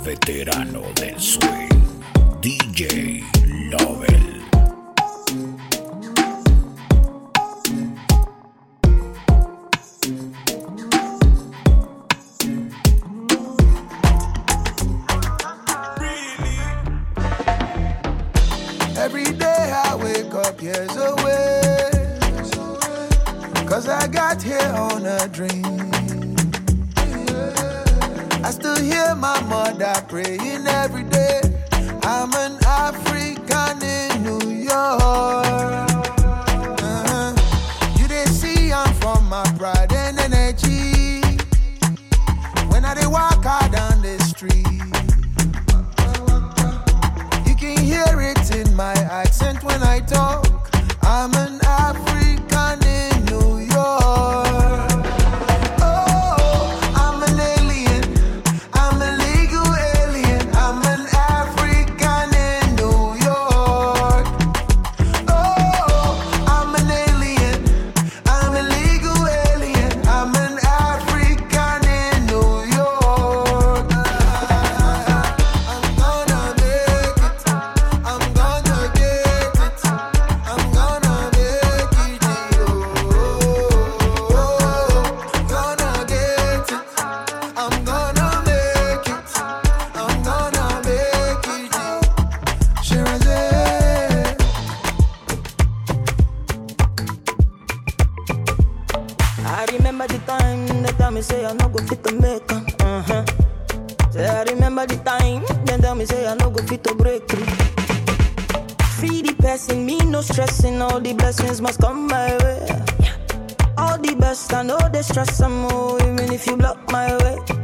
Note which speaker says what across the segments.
Speaker 1: veterano del swing, DJ Lobel.
Speaker 2: Every day I wake up years away. Cause I got here on a dream. my
Speaker 3: way. All the best, I know they stress some more, even if you block my way.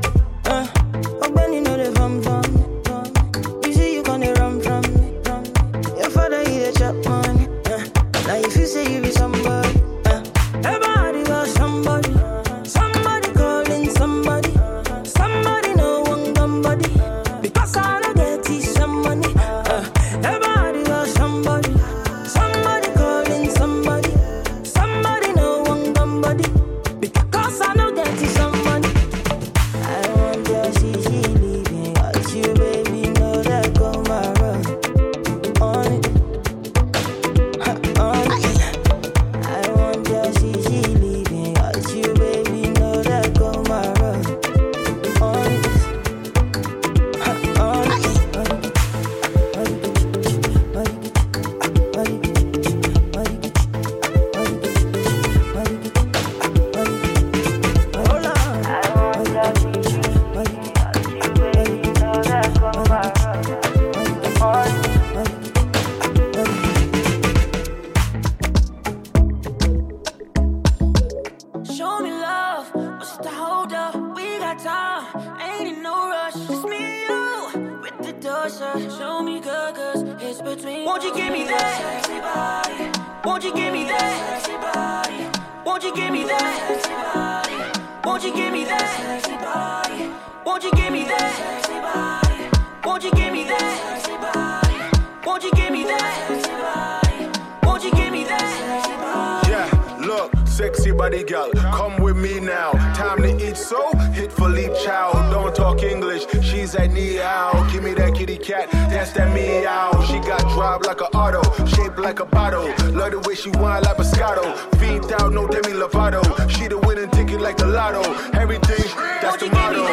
Speaker 3: meow. Give me that
Speaker 4: kitty cat, that's that meow. She got drive like an auto, shaped like a bottle. Love the way she wine like Moscato. Feed out, no Demi Lovato. She the winning ticket like the lotto. Everything, that's the motto.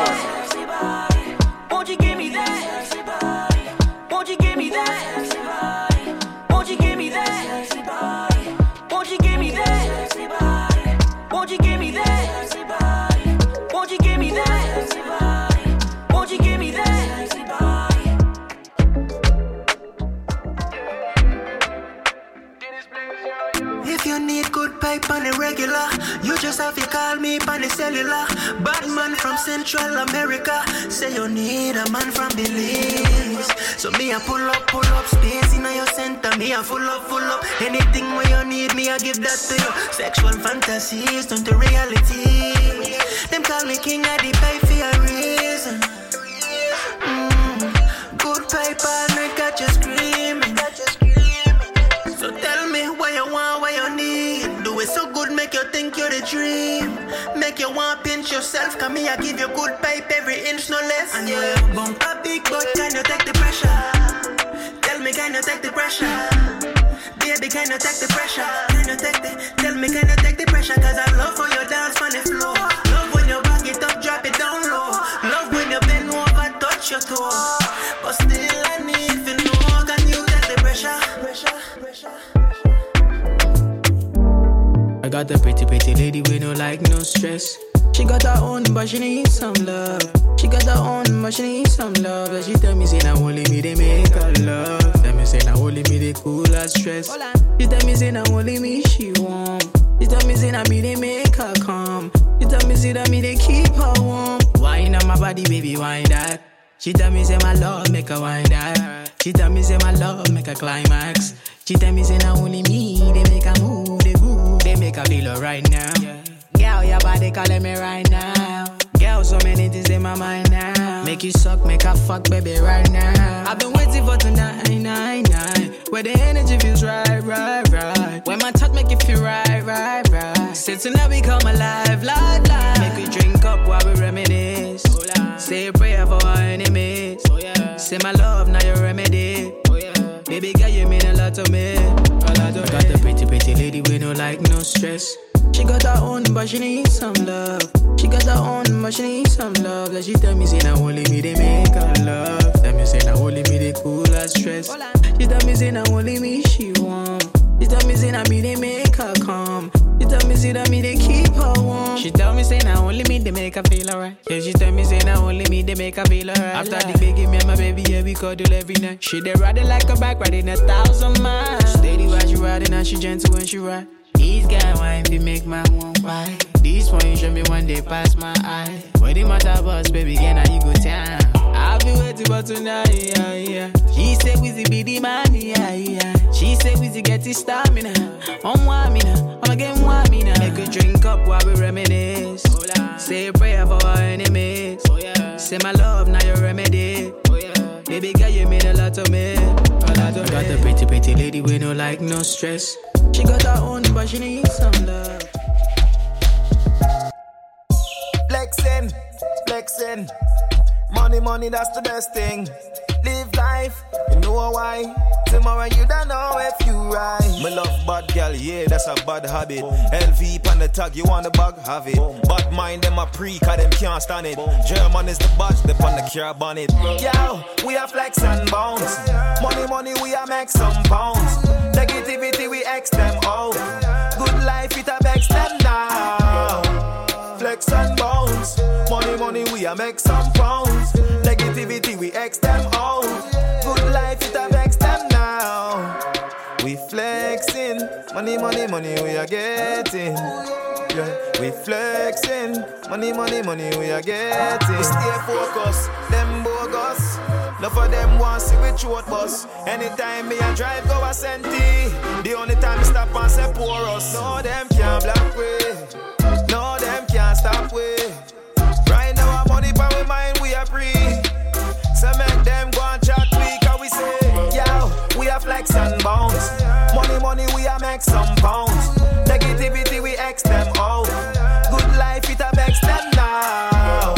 Speaker 3: Won't you give me that? Won't you give me that?
Speaker 5: regular. You just have to call me on the cellular. Bad man from Central America. Say you need a man from Belize. So me I pull up, pull up, space in your center. Me I full up, full up. Anything where you need me, I give that to you. Sexual fantasies turn to reality. Them call me king of the pay think you're the dream. Make you want pinch yourself, come here, I give you good pipe every inch, no less. And yeah, yeah. bum a
Speaker 6: big butt, can you take the pressure? Tell me, can you take the pressure? Baby, can you take the pressure? Can you take the, tell me, can you take the pressure? Cause I love how your dance on the floor. Love when you back it up, drop it down low. Love when you bend over, touch your toes.
Speaker 7: Got a pretty, pretty lady with no like, no stress. She got her own, but she need some love. She got her own, but she need some love. And she tell me, say, now only me, they make her love. Tell me, say, now only me, they cool her stress. She tell me, say, now only me, she warm. She tell me, say, now me, they make her calm. She tell me, say, that me, they keep her warm. Wine on my body, baby, wine that. She tell me, say, my love, make her wine that. She tell me, say, my love, make her climax. She tell me, say, now only me, they make her move, they move, they make her feel alright now. Girl, your body calling me right now. Girl, so many things in my mind now. Make you suck, make her fuck, baby, right now. I've been waiting for tonight, nine, nine. Where the energy feels right, right, right. When my touch make you feel right, right, right. Say tonight we come alive, live, live. Make we drink up while we reminisce. Say a prayer for our enemies. Oh, Say my love, now your remedy. Baby girl, you mean a lot to me. A lot to Got a pretty, pretty lady with no like, no stress. She got her own, but she needs some love. She got her own, but she needs some love. Like she tell me, say, now only me, they make her love. Tell me, say, now only me, they cool her stress. She tell me, say, now only me, she warm. She tell me, say, now me, they make me, that me, they keep her warm. She tell me, say, now only me, they make her feel alright. Yeah, she tell me, say, now only me, they make her feel alright. After the give me and my baby, yeah, we cuddle every night. She they ride it like a bike, riding a thousand miles. Steady while she riding, and she gentle when she ride. These guy wine be make my one why. These points show me when they pass my eye. When the matter bus, baby, again, now you go town. I'll be waiting for tonight, yeah, yeah. She say Wizzy be the man, yeah, yeah. She say Wizzy get his stamina. On one mina, I'm again one mina. Make a drink up while we reminisce. Oh, say a prayer for our enemies. Oh, say my love, now your remedy. Oh, Baby girl, you mean a lot to me. A lot to Got a pretty, pretty lady with no like, no stress. She got her own, but she needs some love.
Speaker 8: Flexing, flexing. Money, money, that's the best thing. Life, you know why. Tomorrow you don't know if you right. Me love bad girl, yeah, that's a bad habit. LV on the tag, you want the bag, have it. Bad mind them a pre, cause them can't stand it. German is the badge, they on the car bonnet. Yo, we are flex and bounce. Money, money, we are make some pounds. Negativity, we X them out. Good life, it a vex them now. Flex and bounce. Money, money, we a make some pounds. Negativity, we X them out. Money, money, money, we are getting. Yeah, we flexing. Money, money, money, we are getting. We stay focused. Them bogus. Enough of them want see we throat bus. Anytime me a drive go a senti. The only time me stop and say pour us. No, them can't block way. No, them can't stop way. Make some pounds. Negativity, we X them out. Good life, it a vex them now.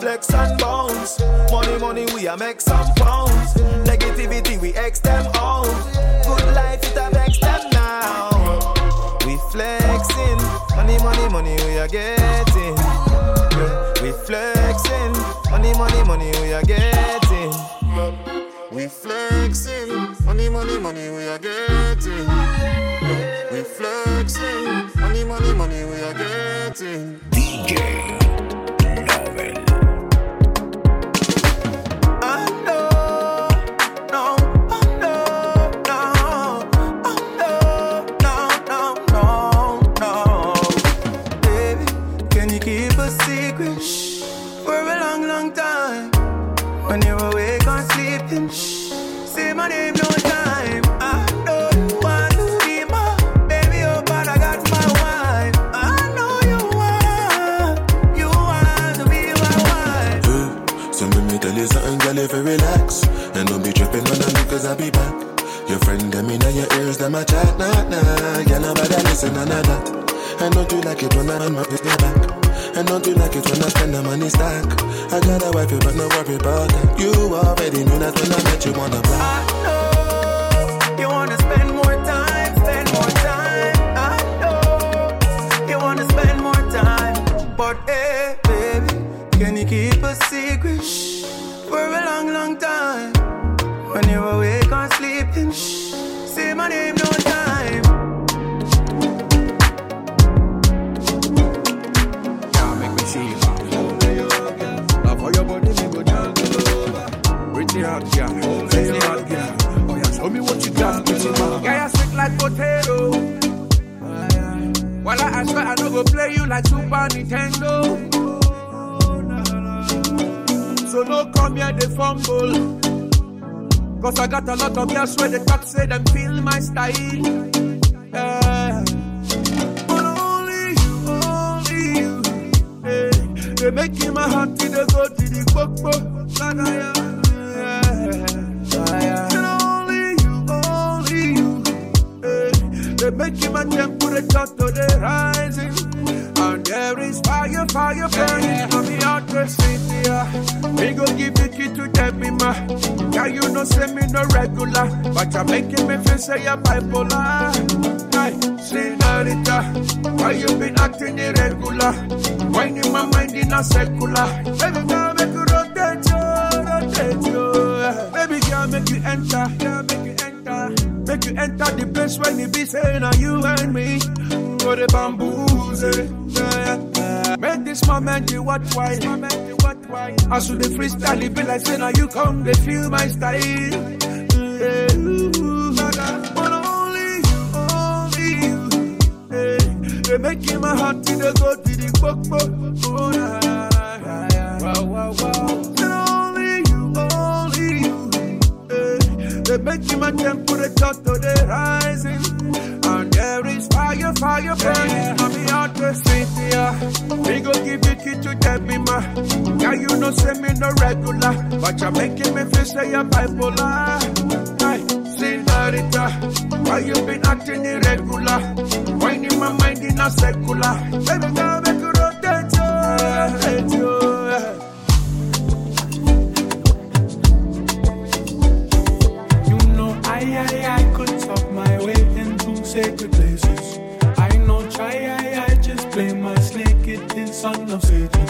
Speaker 8: Flex and bounce. Money, money, we a make some pounds. Negativity, we X them out. Good life, it a vex them now. We flexing. Money, money, money, we are getting. We flexing. Money, money, money, we are getting. We flexing. Money, money, money, we are getting. Flexing. Money, money, money, we are getting.
Speaker 9: DJ Lobel.
Speaker 8: I know, no, oh no, no, oh no, no, no, no. Baby, can you keep a secret for a long, long time? When you're awake or sleeping, say
Speaker 10: something, girl, if you relax And don't be tripping on me cause I'll be back Your friend them in your ears, them a chat, nah, nah Girl, nobody listen, none of that I know you like it when I run my back And don't you like it when I spend the money stack? I got a wife, but no worry about that. You already knew that when I met you on the block.
Speaker 6: I know you wanna spend more time, spend more time. I know you wanna spend more time, but hey, baby, can you keep a secret for a long, long time? When you're awake or sleeping, shh, say my name no time.
Speaker 9: Can't make me see Love for your body, me go down over. Pretty hot girl, sexy hot girl. Oh yeah, show me what you got, pretty man.
Speaker 6: Yeah, you sweet like potato. While I swear I no go play you like Super Nintendo. So no they fumble. Cause I got a lot of girls where they talk say them feel my style. Yeah. But only you, only you. Hey. They making my heart to the go to the coco. Like I am. Yeah. And only you, only you. Hey. They making my temperature to the rising. And there is fire, fire burning on me out the. Yeah. We go give the key to them, ma. Yeah, you know, say me no regular. But you're making me feel say you're bipolar. Hey, senorita, why you been acting irregular? Wine in my mind in a secular. Baby girl, make you rotate you, rotate you. Baby girl, make you enter, make you enter. Make you enter the place when you be saying, are you and me? Go the bamboos, eh, yeah, yeah. Make this moment you watch why. I you the freestyle, be like saying, now you come, they feel my style. Yeah, but only you, only you. Hey, they making my heart to the go to the coco. Oh, na, na, na, na, na. Wow, wow, wow. And only you, only you. Hey, they making my temperature to the rising. And there is fire, fire burning. on me out the city, yeah. We go give you key to Debbie, ma. Yeah, you know, say me no regular. But you're making me feel say you're bipolar. Hey, senorita, why you been acting irregular? Wine in my mind in a secular. Baby girl, make you rotate you, rotate you.
Speaker 11: You know I, I, I son of Satan.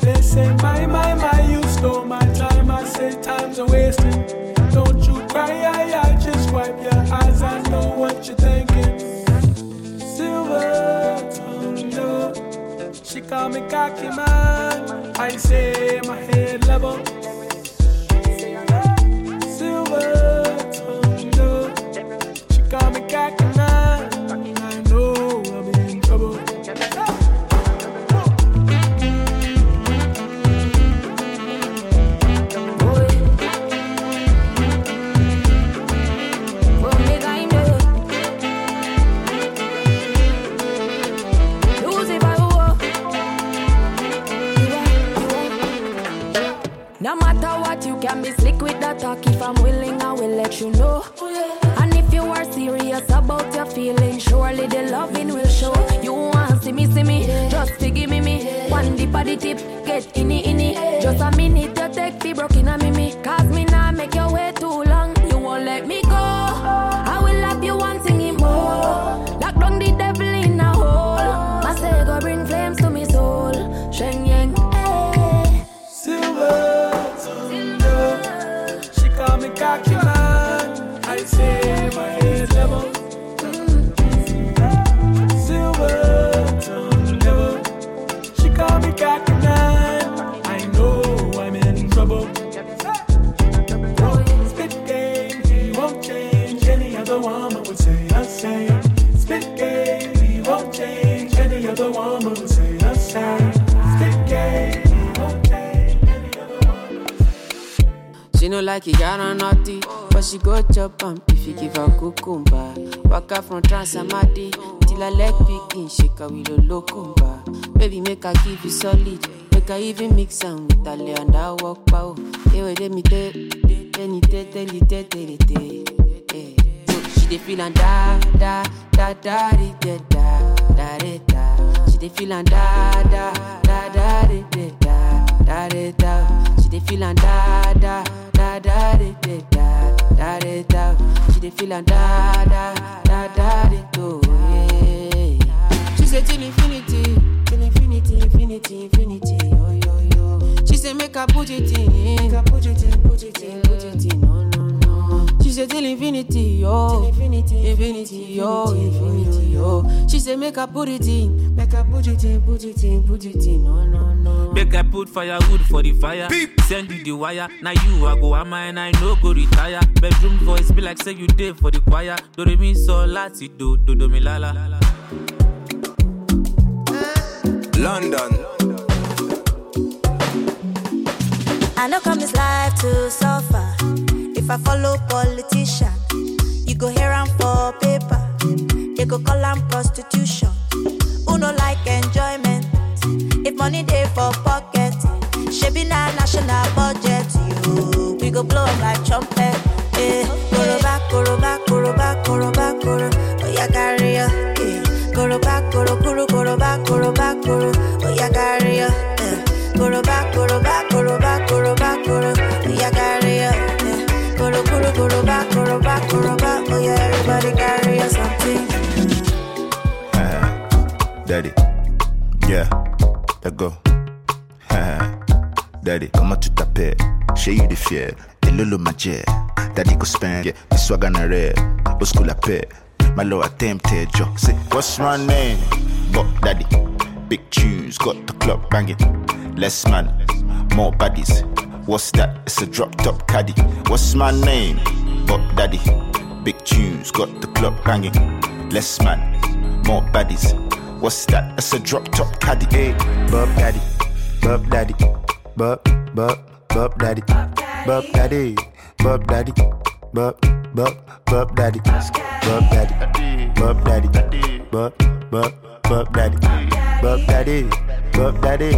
Speaker 11: They say, my, my, my, you stole my time. I say, time's a wasting. Don't you cry, I, I just wipe your eyes. I know what you're thinking. Silver tongue, she call me cocky man. I say, my head level.
Speaker 12: Tip, get inni inni. Just a minute go
Speaker 13: if you give her cucumber. Waka from Transamadi till her leg begin shake her with a locumba. Baby, make her give you solid. Make her even mix am with her lay walk pow. Hey, wait, let me tell, me tell, you, tell, you, tell you. Eh. She dey feel and da da da da da da da da da. She dey feel and da da da da da da da da da. She dey feel and da da da da da da da da. She dey feel and da da da da da do. Yeah. She say till infinity, till infinity, infinity, infinity. Yo yo yo. She say make her put it in, eh. make her put it in, put it in, put it in. No. She said till infinity, yo, till infinity, infinity, yo, infinity, yo. She said make her put it in, make her put it in, put it in, put it in. No no no.
Speaker 14: Make I put firewood for the fire. Send you the wire. Now you I go am and I no go retire. Bedroom voice be like say you did for the choir. Do re mi so lati do do do mi la la.
Speaker 9: London.
Speaker 15: I know come this life to suffer. If I follow politician, you go hear am for paper. They go call am prostitution. Who no like enjoyment? If money dey for pocket, shebi na national budget. You, we go blow 'em like trumpet.
Speaker 16: Jet. Daddy yeah. Say, what's my name? But daddy, big tunes, got the club banging. Less man, more baddies. What's that? It's a drop top caddy. What's my name? But daddy, big tunes, got the club banging. Less man, more baddies. What's that? It's a drop top caddy. Hey, Bop daddy, Bop daddy, Bub, Bub, Bop daddy, Bop daddy, Bop daddy, Bub, daddy, bub Bub, Bop daddy, Bop daddy, Bop daddy, Bub, Bub, Bop daddy, Bop daddy, Bop daddy,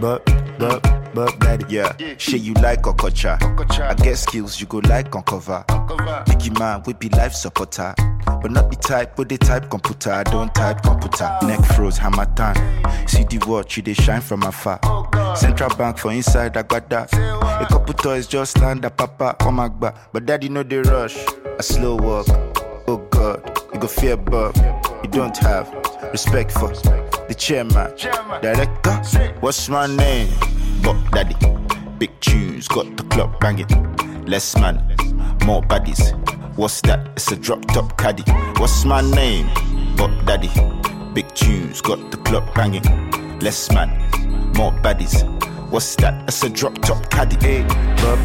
Speaker 16: Bub, Bub, Bop daddy. Yeah, shit you like Okocha. I get skills you go like on cover. Biggie man, we be life supporter. But not the type, but the type computer. I don't type computer. Neck froze, hammer time. See the watch, you they shine from afar. Central bank for inside, I got that. A couple toys just land a papa, oh my god. But daddy know the rush. A slow walk. Oh god, you go fear Bob. You don't have respect for the chairman, director. What's my name? Bop Daddy. Big tunes, got the club banging. Less man, more baddies. What's that? It's a drop top caddy. What's my name? Bop Daddy. Big tunes, got the club banging. Less man, more baddies. What's that? It's a drop top caddy. Hey, Bob.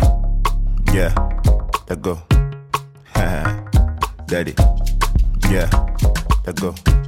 Speaker 16: Yeah, let go. Daddy. Yeah, let go.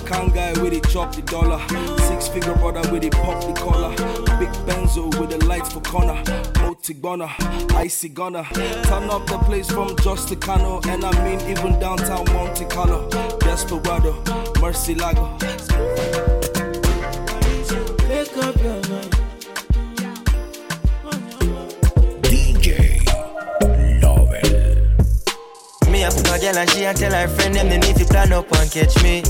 Speaker 17: The kind guy with they chop the dollar. Six figure brother with they pop the collar. Big Benzo with the lights for corner. Multi gunner, icy gunner. Turn up the place from Justicano. And I mean even downtown Monte Carlo. Desperado, Mercy Lago.
Speaker 1: Make up your
Speaker 18: girl and she a tell her friend them they need to plan up and catch me.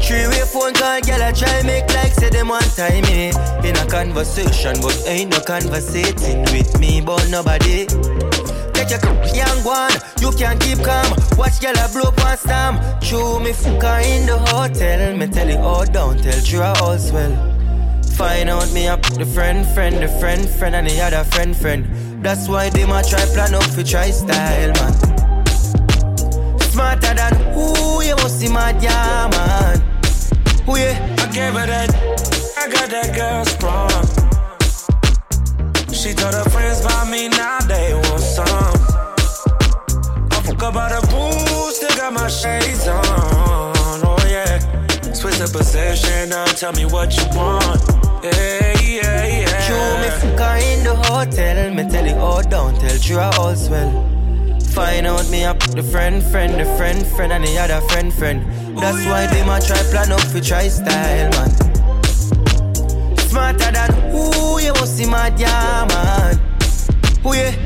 Speaker 18: Three way phone call, girl I try make like say them one time me in a conversation, but ain't no conversating with me, but nobody. Take your young one, you can keep calm. Watch girl I blow up one stam. Chew me fuck her in the hotel. Me tell it all down, tell you all swell. Find out me up the friend, friend, the friend, friend, and the other friend, friend. That's why they might try plan up for try style, man. Smarter than who you must see mad, yeah, man. Oh yeah.
Speaker 19: I gave her that. I got that girl sprung. She told her friends about me, now they want some. I fuck about a booze, still got my shades on. Oh yeah. Switch the position, now tell me what you want. Yeah, yeah, yeah.
Speaker 18: Show me fucker in the hotel. Me tell you oh, all down, tell you all's well. Find out me up the friend, friend, the friend, friend, and the other friend, friend. That's why they might try plan up for try style, man. Smarter than who you must see mad, yeah, man. Who yeah?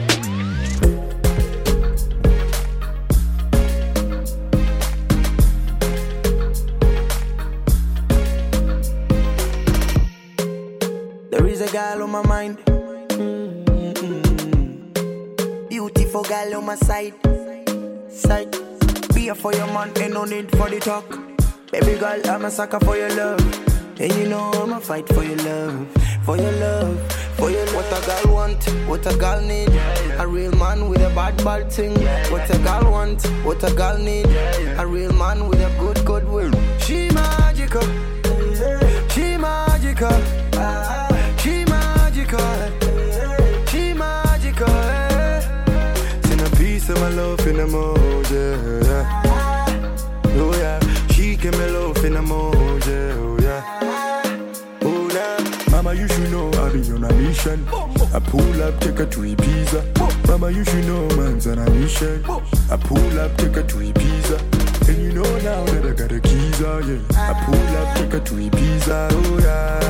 Speaker 20: There is a girl on my mind. Beautiful girl on my side. Side. Be here for your man, ain't no need for the talk. Baby girl, I'm a sucker for your love. And you know I'ma fight for your love. For your love. For your love. What a girl want, what a girl need. A real man with a bad, bad thing. What a girl want, what a girl need. A real man with a good, good will. She magical. She magical. Love in the mood, yeah. Oh yeah, she give me love in the mood, yeah. Oh yeah. Oh yeah.
Speaker 21: Mama, you should know I be on a mission. I pull up, take her to Ibiza. Mama, you should know man's on a mission. I pull up, take her to Ibiza. And you know now that I got the keys, oh yeah. I pull up, take her to Ibiza. Oh yeah,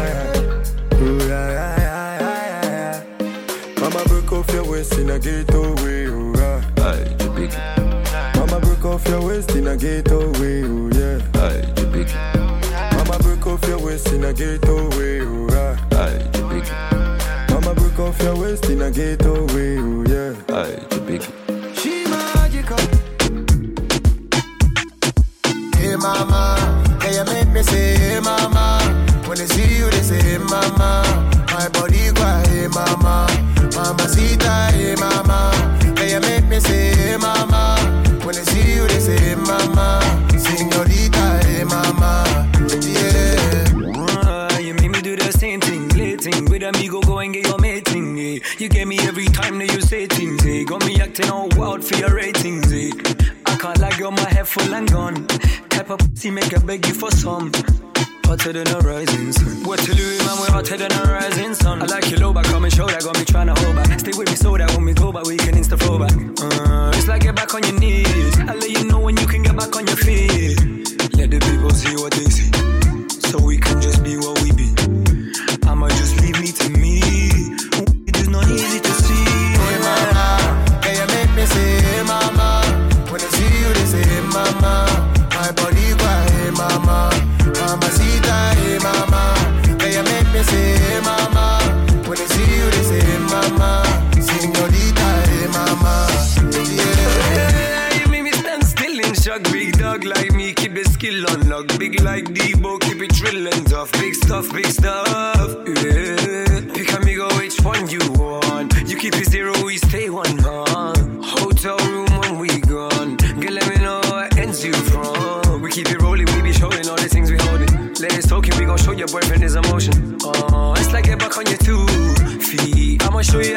Speaker 21: oh yeah, yeah, yeah, yeah, yeah. Mama, break off your waist in a gateway, oh yeah. Aye, off your waist in a gateway, oh yeah. Aye, you big. Mama, break off your waist in a gateway, oh yeah. Aye, you big. Mama, break off your waist in a gateway, oh yeah. Aye, you big.
Speaker 20: She magical. Hey mama, can you make me say hey mama? When they see you, they say hey mama. My body quiet, hey mama. Mama sita, hey mama. Can you make me say hey mama? When they see you, they say hey mama. Señorita, hey mama. Yeah.
Speaker 19: Uh, you make me do the same thing, late thing. With amigo, go and get your mating. Eh. You get me every time that you say things. Eh. Got me acting all wild for your ratings. Eh. I can't lie, girl, my head full and gone. Type of pussy make I beg you for some. Hotter than a rising sun. What to do, man? We're hotter than a rising sun. I like your low back, come and show that. Got me trying to hold back. Stay with me so that when we go back, we can insta flow back. Uh, it's like get back on your knees. I let you know when you can get back on your feet. Let the people see what they see. So we can just be what we skill on. Big like Debo, keep it drilling tough. Big stuff, big stuff. Yeah. Pick amigo, which one you want? You keep it zero, we stay one, huh? Hotel room when we gone. Girl, let me know what ends you from. We keep it rolling, we be showing all the things we holding. Ladies talking, we gon' show your boyfriend his emotion. Oh, it's like get back on your two feet. I'ma show you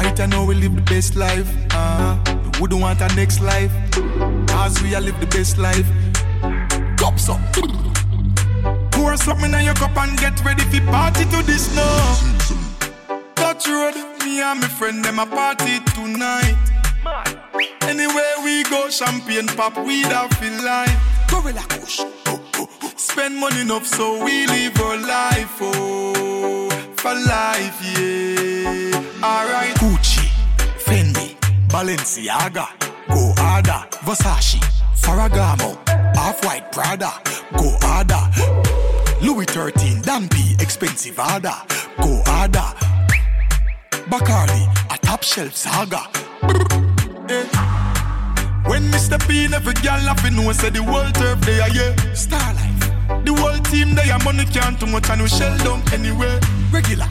Speaker 21: Right I know we live the best life. Uh, we wouldn't want our next life. As we a live the best life. Cups up. Pour something in your cup and get ready for party to this now. Touch road, me and my friend them a party tonight. Anywhere we go, champagne pop, weed off feel like Gorilla Kush. Spend money enough so we live our life, oh, for life, yeah. Alright.
Speaker 9: Gucci, Fendi, Balenciaga, go harder. Versace, Ferragamo, Off-White Prada, go harder. Louis 13, Dan P, expensive harder, go harder. Bacardi, a top shelf saga. Eh. When Mr. P every girl laughing, know say the world turf are yeah. Star life, the whole team they are money can't too much and we shell down anyway. Regular,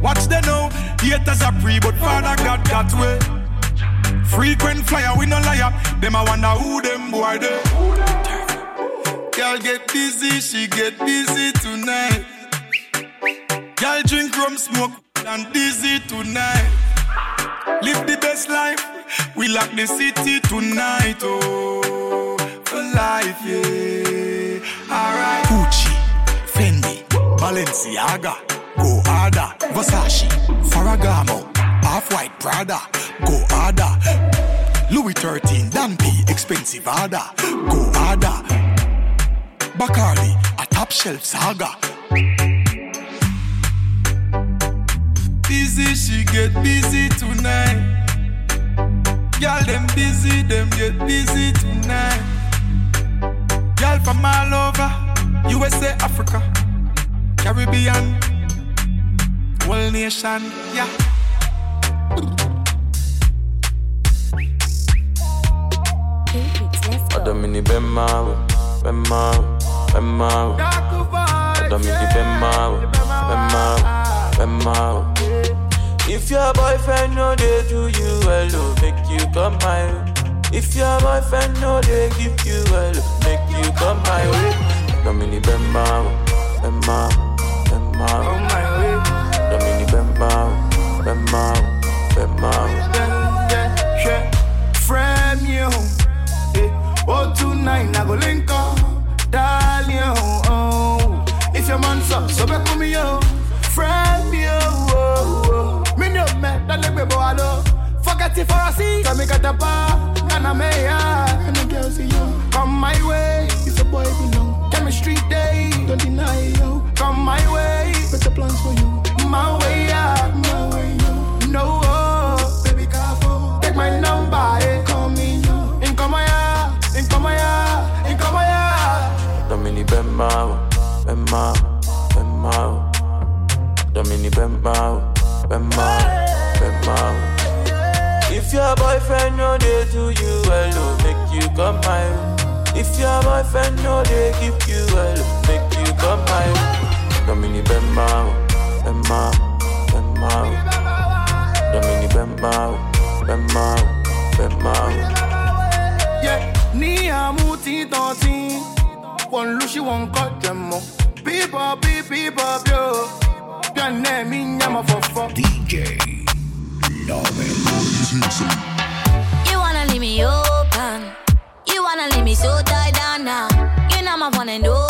Speaker 9: watch them now. Haters are free, but Father God got way. Frequent flyer, we no liar. Them I wonder who them boy they. Girl get busy, she get busy tonight. Girl drink rum, smoke and dizzy tonight. Live the best life. We lock the city tonight. Oh, for life, yeah. Alright. Gucci, Fendi, Balenciaga, go harder. Versace, Ferragamo, Off-White Prada, go harder. Louis 13, Dan P, expensive harder, go harder. Bacardi, a top shelf saga. Busy, she get busy tonight. Girl, them busy, them get busy tonight. Girl from all over, USA, Africa, Caribbean, whole nation, yeah.
Speaker 22: Adamini Bemmawe, Bemmawe, Bemmawe. Adamini Bemmawe, Bemmawe, Bemmawe. If your boyfriend know they do you well, make you come my. If your boyfriend know they give you well, make come my way. Domini Bemmawe, Bemmawe, Bemmawe. Domini Bemmawe, Bemmawe, Bemmawe.
Speaker 23: Frame you, eh, oh tonight I go link up, darling. Oh, if your man's up, so back with me yo. Frame you, oh, oh. me no me, that let me boalo. Forget it for a seat, come me got the bar, and I'm
Speaker 22: boyfriend know they do you well, oh, make you come my way. If your boyfriend know they give you well, oh, make you come my way. Domini Bemmawe, Bemmawe, Bemmawe. Domini Bemmawe, Bemmawe, Bemmawe.
Speaker 23: Yeah, ni amuti tonti. One lushi one cut them up. People, people, people, yo. Pianne mi nyama fofo. DJ
Speaker 24: You me so down now. You know my one and only.